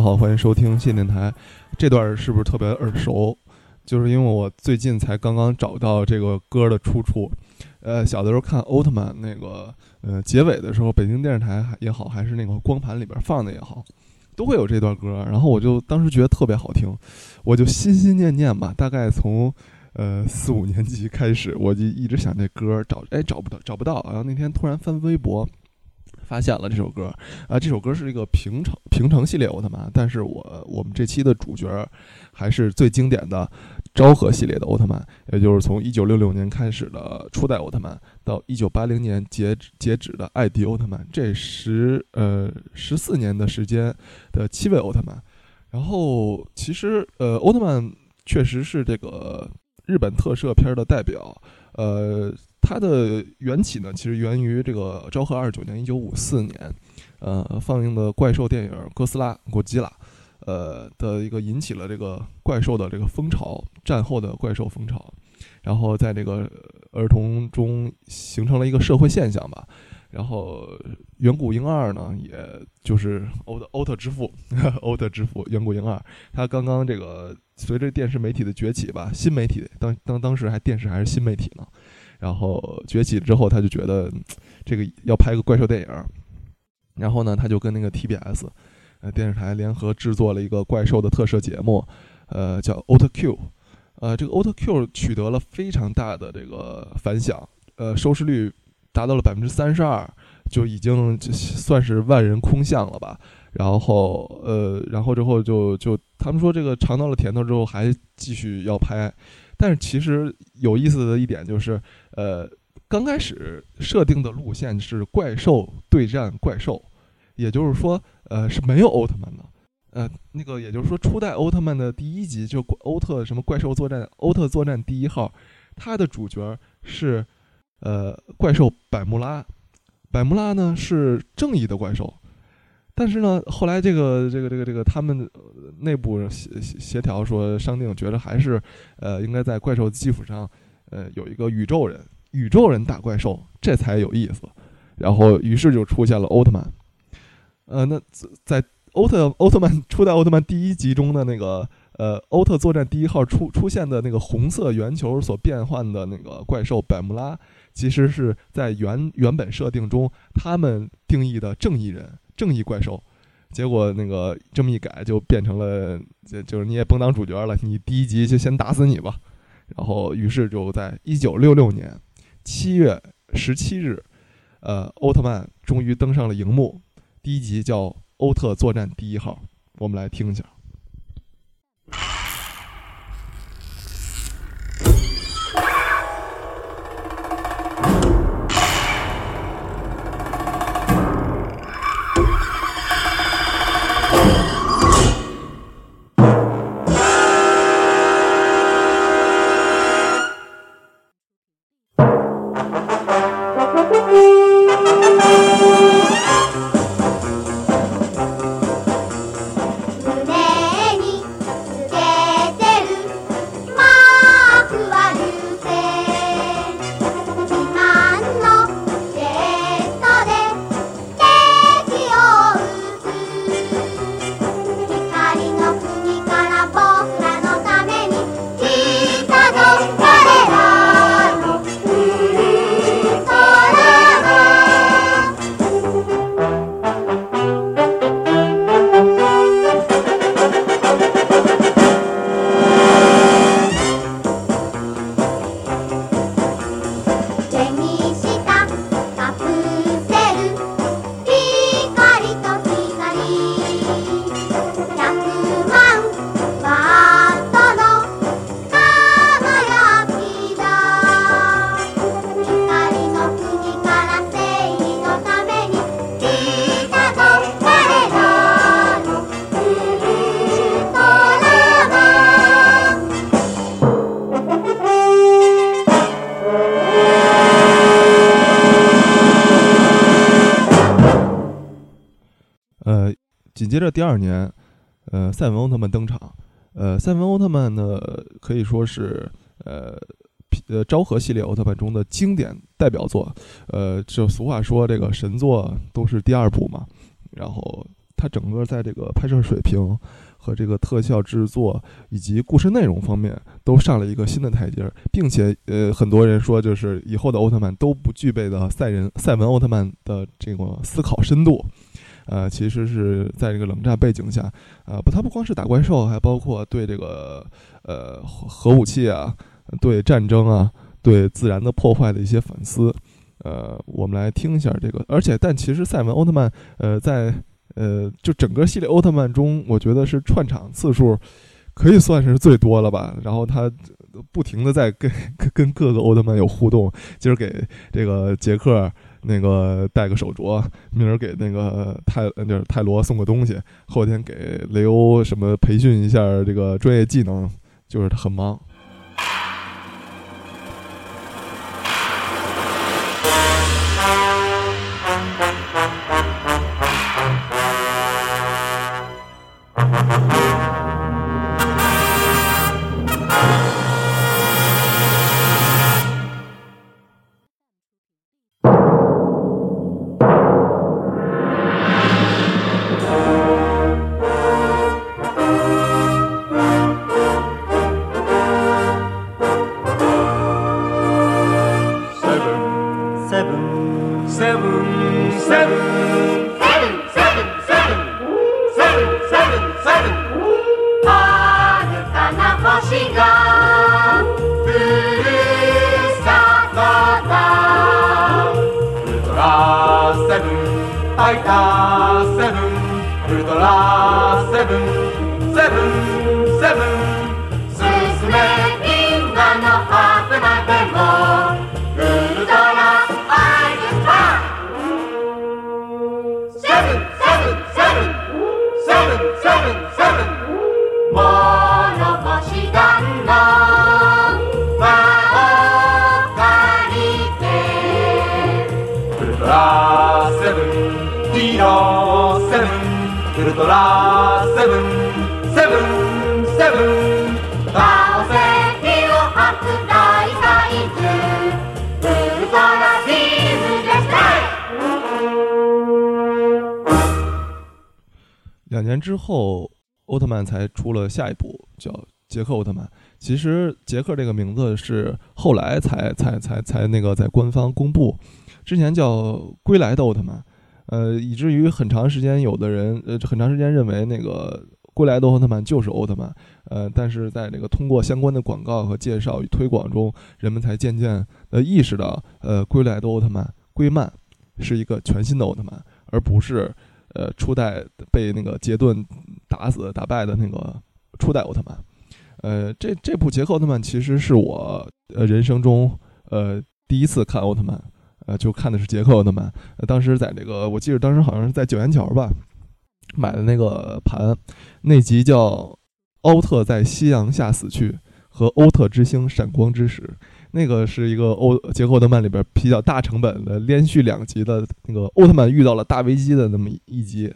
好，欢迎收听信电台。这段是不是特别耳熟？就是因为我最近才刚刚找到这个歌的出处。呃，小的时候看奥特曼那个，呃，结尾的时候，北京电视台也好，还是那个光盘里边放的也好，都会有这段歌。然后我就当时觉得特别好听，我就心心念念吧。大概从呃四五年级开始，我就一直想这歌，找哎找不到，找不到。然后那天突然翻微博。发现了这首歌啊！这首歌是一个平成平成系列奥特曼，但是我我们这期的主角还是最经典的昭和系列的奥特曼，也就是从一九六六年开始的初代奥特曼到一九八零年截止截止的艾迪奥特曼，这十呃十四年的时间的七位奥特曼。然后其实呃奥特曼确实是这个日本特摄片的代表，呃。它的缘起呢，其实源于这个昭和二十九年，一九五四年，呃，放映的怪兽电影《哥斯拉》《古基拉》，呃的一个引起了这个怪兽的这个风潮，战后的怪兽风潮，然后在这个儿童中形成了一个社会现象吧。然后远古婴二呢，也就是欧特欧特之父，欧特之父远古婴二，他刚刚这个随着电视媒体的崛起吧，新媒体当当当时还电视还是新媒体呢。然后崛起之后，他就觉得这个要拍个怪兽电影，然后呢，他就跟那个 TBS 呃电视台联合制作了一个怪兽的特摄节目，呃，叫《奥特 Q》，呃，这个《奥特 Q》取得了非常大的这个反响，呃，收视率达到了百分之三十二，就已经算是万人空巷了吧。然后，呃，然后之后就就他们说这个尝到了甜头之后，还继续要拍。但是其实有意思的一点就是，呃，刚开始设定的路线是怪兽对战怪兽，也就是说，呃，是没有奥特曼的，呃，那个也就是说，初代奥特曼的第一集就欧特什么怪兽作战，欧特作战第一号，它的主角是，呃，怪兽百慕拉，百慕拉呢是正义的怪兽。但是呢，后来这个这个这个这个他们内部协协调说商定，觉得还是呃应该在怪兽基础上，呃有一个宇宙人，宇宙人打怪兽，这才有意思。然后于是就出现了奥特曼。呃，那在奥特奥特曼 初代奥特曼第一集中的那个呃欧特作战第一号出出现的那个红色圆球所变换的那个怪兽百慕拉，其实是在原原本设定中他们定义的正义人。正义怪兽，结果那个这么一改，就变成了，就就是你也甭当主角了，你第一集就先打死你吧。然后，于是就在一九六六年七月十七日，呃，奥特曼终于登上了荧幕。第一集叫《欧特作战第一号》，我们来听一下。着第二年，呃，赛文奥特曼登场。呃，赛文奥特曼呢，可以说是呃，呃，昭和系列奥特曼中的经典代表作。呃，就俗话说，这个神作都是第二部嘛。然后它整个在这个拍摄水平和这个特效制作以及故事内容方面都上了一个新的台阶，并且呃，很多人说就是以后的奥特曼都不具备的赛人赛文奥特曼的这个思考深度。呃，其实是在这个冷战背景下，呃，不，它不光是打怪兽，还包括对这个呃核武器啊、对战争啊、对自然的破坏的一些反思。呃，我们来听一下这个。而且，但其实赛文奥特曼，呃，在呃就整个系列奥特曼中，我觉得是串场次数可以算是最多了吧。然后他不停的在跟跟各个奥特曼有互动，今儿给这个杰克。那个戴个手镯，明儿给那个泰就是泰罗送个东西，后天给雷欧什么培训一下这个专业技能，就是他很忙。seven, I seven, to the last seven. 两年之后，奥特曼才出了下一部叫《杰克奥特曼》。其实杰克这个名字是后来才才才才那个在官方公布，之前叫《归来的奥特曼》。呃，以至于很长时间有的人呃很长时间认为那个《归来的奥特曼》就是奥特曼。呃，但是在这个通过相关的广告和介绍与推广中，人们才渐渐呃意识到，呃，《归来的奥特曼》归曼是一个全新的奥特曼，而不是。呃，初代被那个杰顿打死打败的那个初代奥特曼，呃，这这部杰克奥特曼其实是我呃人生中呃第一次看奥特曼，呃，就看的是杰克奥特曼。当时在那个，我记得当时好像是在九元桥吧买的那个盘，那集叫《奥特在夕阳下死去》和《欧特之星闪光之时》。那个是一个欧杰克奥特曼里边比较大成本的连续两集的那个奥特曼遇到了大危机的那么一集，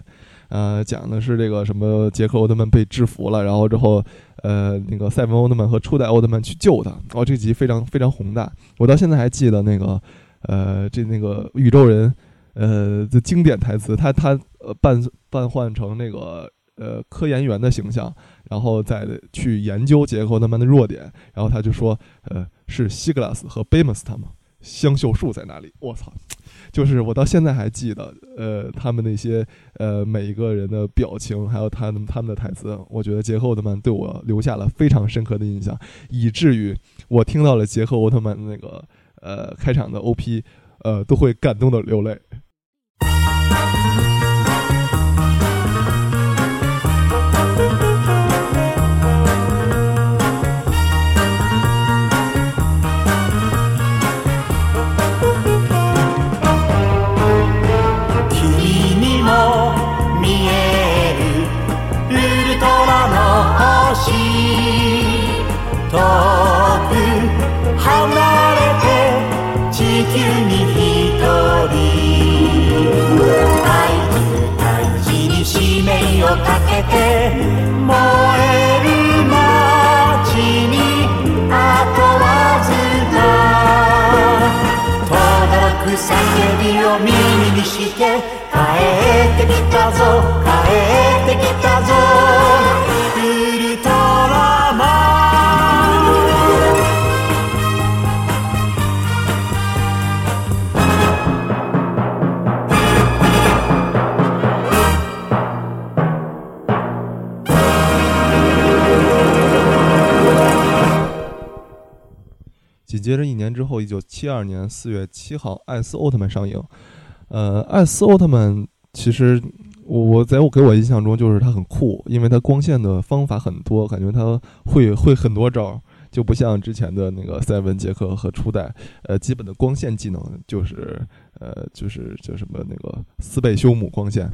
呃，讲的是这个什么杰克奥特曼被制服了，然后之后呃那个赛文奥特曼和初代奥特曼去救他，哦，这集非常非常宏大，我到现在还记得那个呃这那个宇宙人呃的经典台词，他他呃扮扮换成那个呃科研员的形象，然后再去研究杰克奥特曼的弱点，然后他就说呃。是西格拉斯和贝蒙斯他们，香秀树在哪里？我操！就是我到现在还记得，呃，他们那些呃每一个人的表情，还有他们他们的台词，我觉得杰克奥特曼对我留下了非常深刻的印象，以至于我听到了杰克奥特曼那个呃开场的 OP，呃都会感动的流泪。走紧接着一年之后一九七二年四月七号艾斯奥特曼上映。呃艾斯奥特曼其实我我在我给我印象中就是它很酷，因为它光线的方法很多，感觉它会会很多招，就不像之前的那个赛文杰克和初代，呃，基本的光线技能就是呃就是叫什么那个斯贝修姆光线。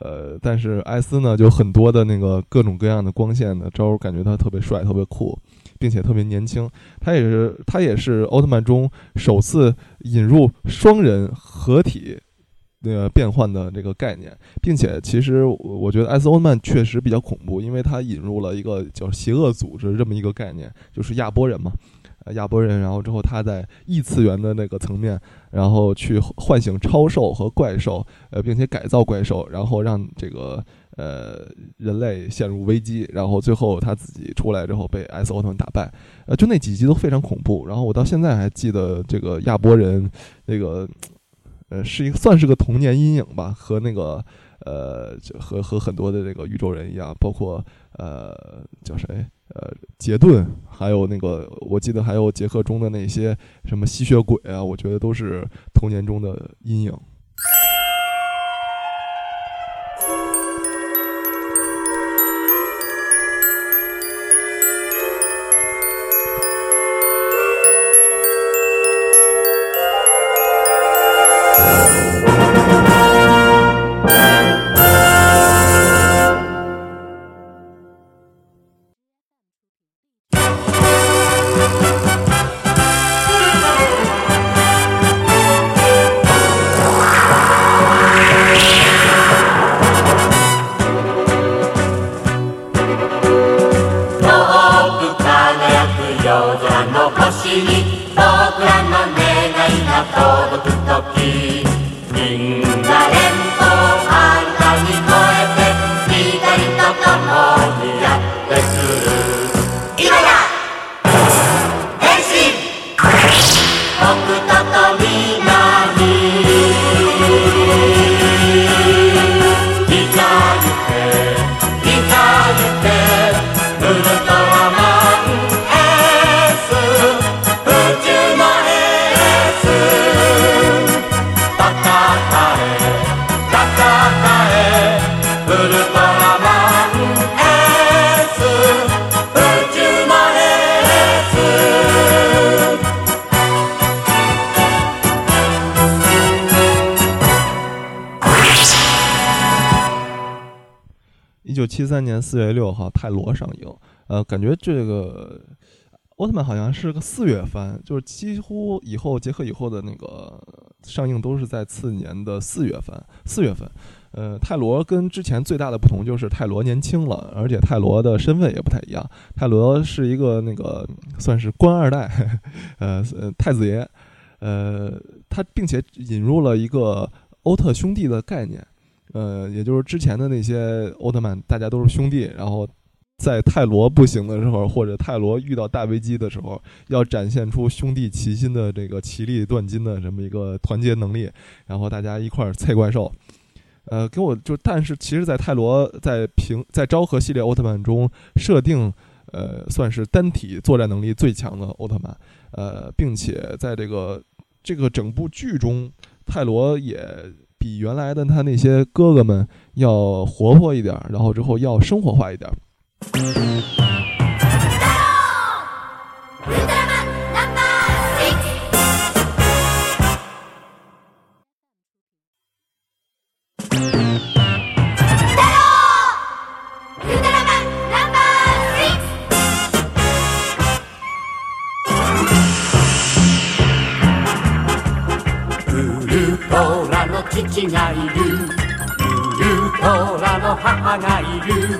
呃，但是艾斯呢，就很多的那个各种各样的光线的招，感觉他特别帅，特别酷，并且特别年轻。他也是他也是奥特曼中首次引入双人合体那个变换的这个概念，并且其实我觉得艾斯奥特曼确实比较恐怖，因为他引入了一个叫邪恶组织这么一个概念，就是亚波人嘛。呃，亚波人，然后之后他在异次元的那个层面，然后去唤醒超兽和怪兽，呃，并且改造怪兽，然后让这个呃人类陷入危机，然后最后他自己出来之后被 S 奥特曼打败，呃，就那几集都非常恐怖。然后我到现在还记得这个亚波人，那个呃是一个算是个童年阴影吧，和那个呃和和很多的这个宇宙人一样，包括呃叫谁？呃，杰顿，还有那个，我记得还有杰克中的那些什么吸血鬼啊，我觉得都是童年中的阴影。七三年四月六号，泰罗上映。呃，感觉这个奥特曼好像是个四月番，就是几乎以后结合以后的那个上映都是在次年的四月份。四月份，呃，泰罗跟之前最大的不同就是泰罗年轻了，而且泰罗的身份也不太一样。泰罗是一个那个算是官二代，呃，太子爷。呃，他并且引入了一个欧特兄弟的概念。呃，也就是之前的那些奥特曼，大家都是兄弟，然后在泰罗不行的时候，或者泰罗遇到大危机的时候，要展现出兄弟齐心的这个其利断金的这么一个团结能力，然后大家一块儿菜怪兽。呃，给我就，但是其实，在泰罗在平在昭和系列奥特曼中设定，呃，算是单体作战能力最强的奥特曼，呃，并且在这个这个整部剧中，泰罗也。比原来的他那些哥哥们要活泼一点，然后之后要生活化一点。母がいる。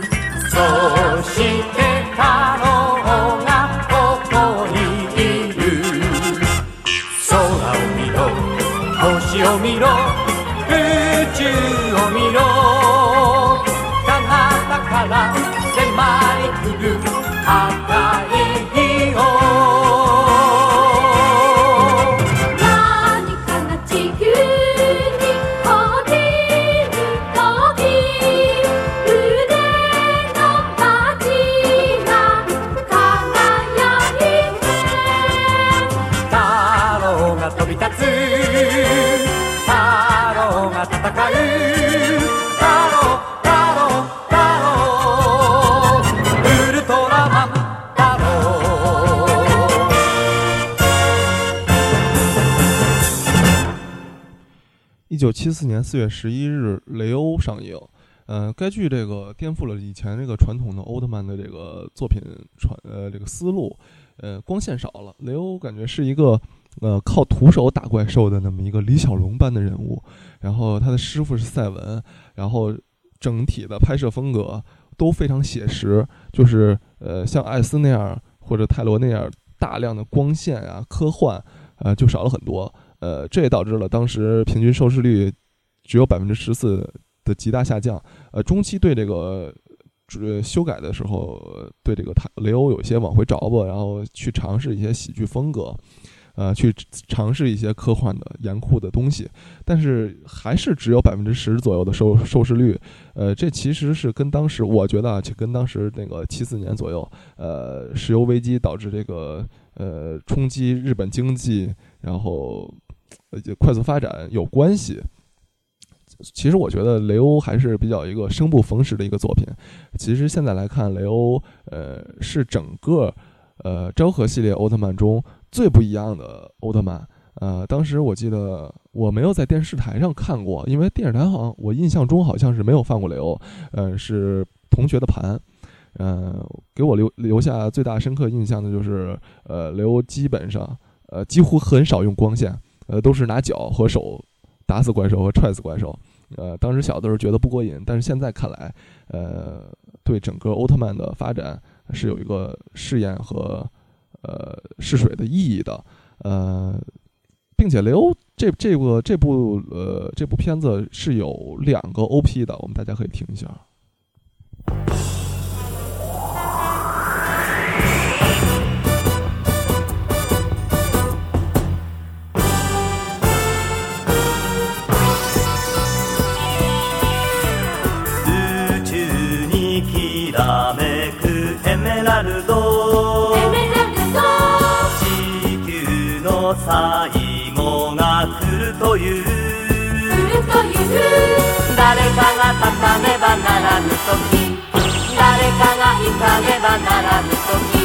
四年四月十一日，雷欧上映。呃，该剧这个颠覆了以前这个传统的奥特曼的这个作品传呃这个思路。呃，光线少了，雷欧感觉是一个呃靠徒手打怪兽的那么一个李小龙般的人物。然后他的师傅是赛文，然后整体的拍摄风格都非常写实，就是呃像艾斯那样或者泰罗那样大量的光线啊科幻，呃就少了很多。呃，这也导致了当时平均收视率只有百分之十四的极大下降。呃，中期对这个呃修改的时候，对这个他雷欧有些往回找吧，然后去尝试一些喜剧风格，呃，去尝试一些科幻的严酷的东西，但是还是只有百分之十左右的收收视率。呃，这其实是跟当时我觉得啊，就跟当时那个七四年左右，呃，石油危机导致这个呃冲击日本经济，然后呃快速发展有关系。其实我觉得雷欧还是比较一个生不逢时的一个作品。其实现在来看，雷欧呃是整个呃昭和系列奥特曼中最不一样的奥特曼。呃，当时我记得我没有在电视台上看过，因为电视台好像我印象中好像是没有放过雷欧。呃，是同学的盘。呃，给我留留下最大深刻印象的就是，呃，雷欧基本上呃几乎很少用光线，呃都是拿脚和手打死怪兽和踹死怪兽。呃，当时小的时候觉得不过瘾，但是现在看来，呃，对整个奥特曼的发展是有一个试验和呃试水的意义的。呃，并且雷欧这这个这部呃这部片子是有两个 OP 的，我们大家可以听一下。Carlos Toquinho.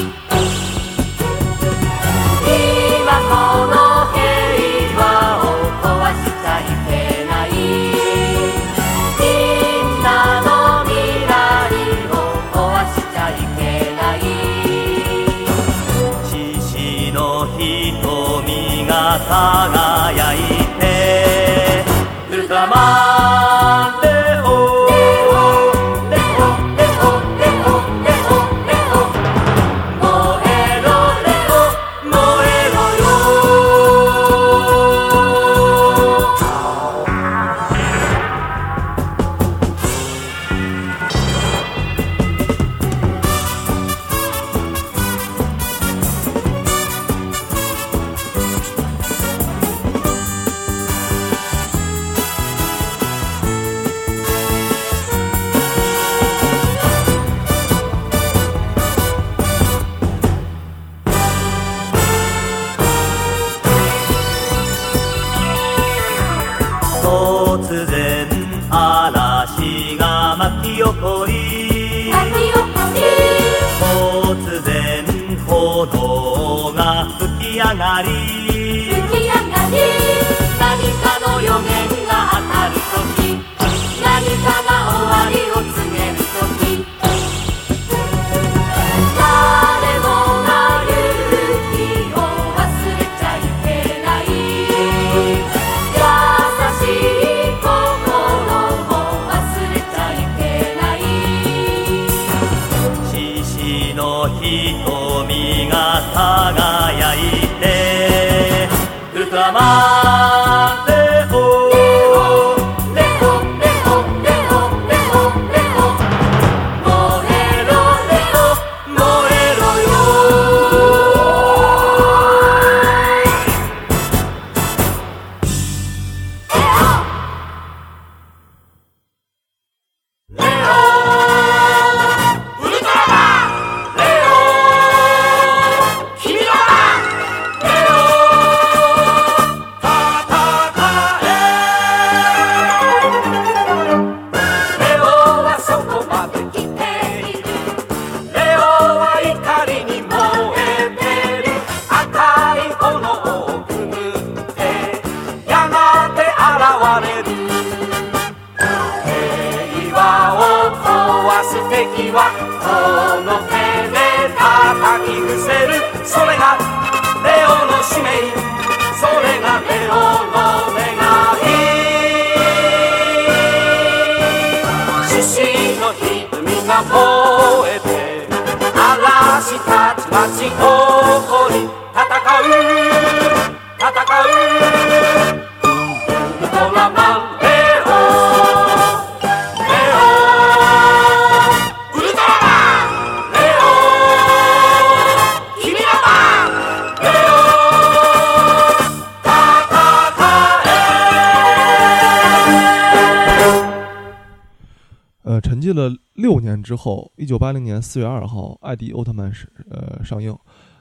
六年之后，一九八零年四月二号，《艾迪奥特曼》是呃上映。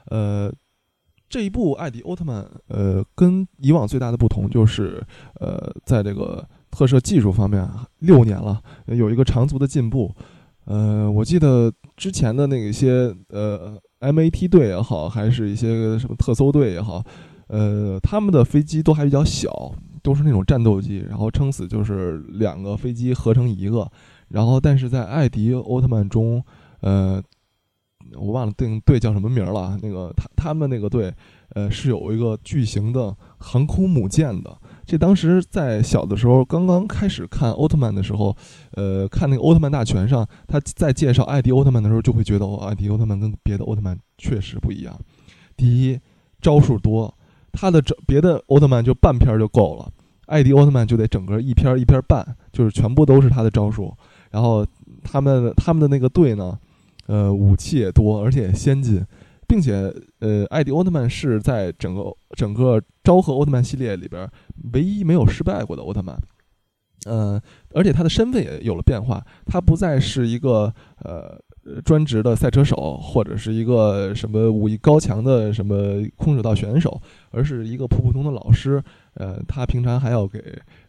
呃，这一部《艾迪奥特曼》呃，跟以往最大的不同就是，呃，在这个特摄技术方面啊，六年了，有一个长足的进步。呃，我记得之前的那些呃 MAT 队也好，还是一些什么特搜队也好，呃，他们的飞机都还比较小，都是那种战斗机，然后撑死就是两个飞机合成一个。然后，但是在艾迪奥特曼中，呃，我忘了对应队叫什么名了。那个他他们那个队，呃，是有一个巨型的航空母舰的。这当时在小的时候刚刚开始看奥特曼的时候，呃，看那个奥特曼大全上，他在介绍艾迪奥特曼的时候，就会觉得哦，艾迪奥特曼跟别的奥特曼确实不一样。第一，招数多，他的整别的奥特曼就半篇就够了，艾迪奥特曼就得整个一篇一篇儿半，就是全部都是他的招数。然后他们他们的那个队呢，呃，武器也多，而且也先进，并且呃，艾迪奥特曼是在整个整个昭和奥特曼系列里边唯一没有失败过的奥特曼。呃，而且他的身份也有了变化，他不再是一个呃专职的赛车手，或者是一个什么武艺高强的什么空手道选手，而是一个普普通的老师。呃，他平常还要给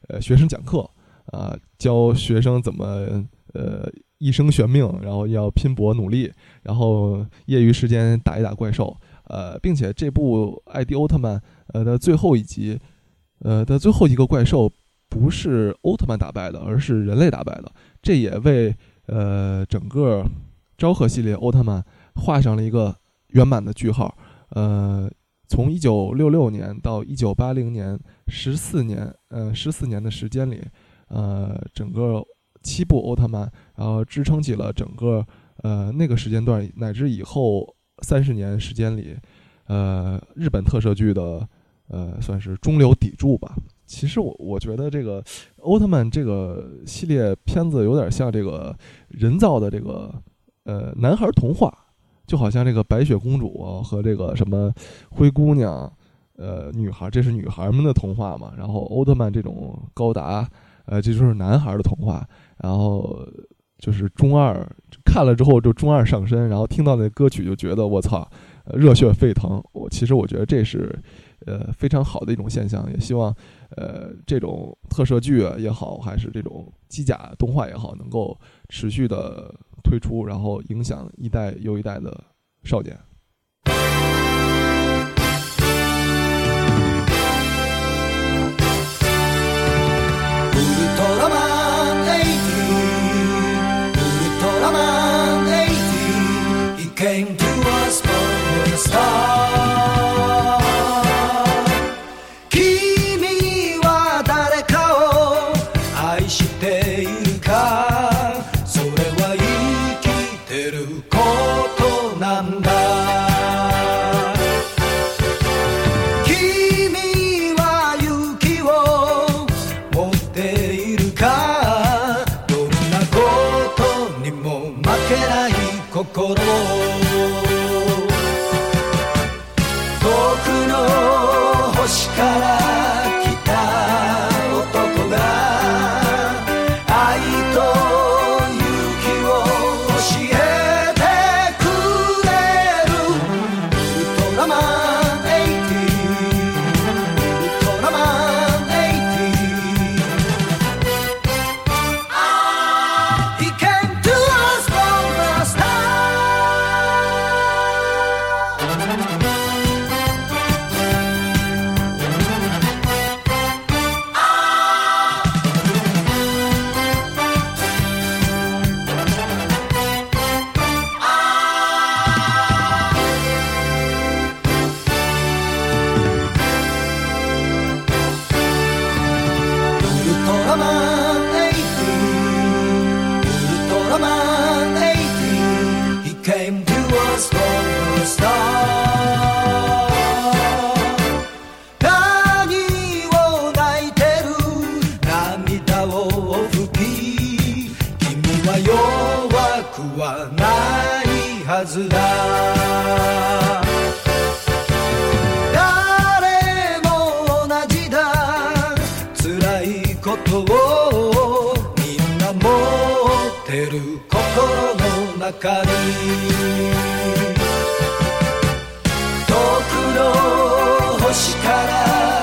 呃学生讲课，啊、教学生怎么呃一生悬命，然后要拼搏努力，然后业余时间打一打怪兽，呃，并且这部《艾迪奥特曼》呃的最后一集，呃的最后一个怪兽不是奥特曼打败的，而是人类打败的，这也为呃整个昭和系列奥特曼画上了一个圆满的句号。呃，从一九六六年到一九八零年，十四年，呃，十四年的时间里，呃，整个七部奥特曼，然后支撑起了整个呃那个时间段乃至以后三十年时间里，呃，日本特摄剧的呃算是中流砥柱吧。其实我我觉得这个奥特曼这个系列片子有点像这个人造的这个呃男孩童话，就好像这个白雪公主和这个什么灰姑娘，呃，女孩，这是女孩们的童话嘛。然后奥特曼这种高达，呃，这就是男孩的童话。然后就是中二看了之后就中二上身，然后听到那歌曲就觉得我操，热血沸腾。我其实我觉得这是呃非常好的一种现象，也希望呃这种特摄剧也好，还是这种机甲动画也好，能够持续的推出，然后影响一代又一代的少年。Star ことをみんな持ってる心の中に。遠くの星から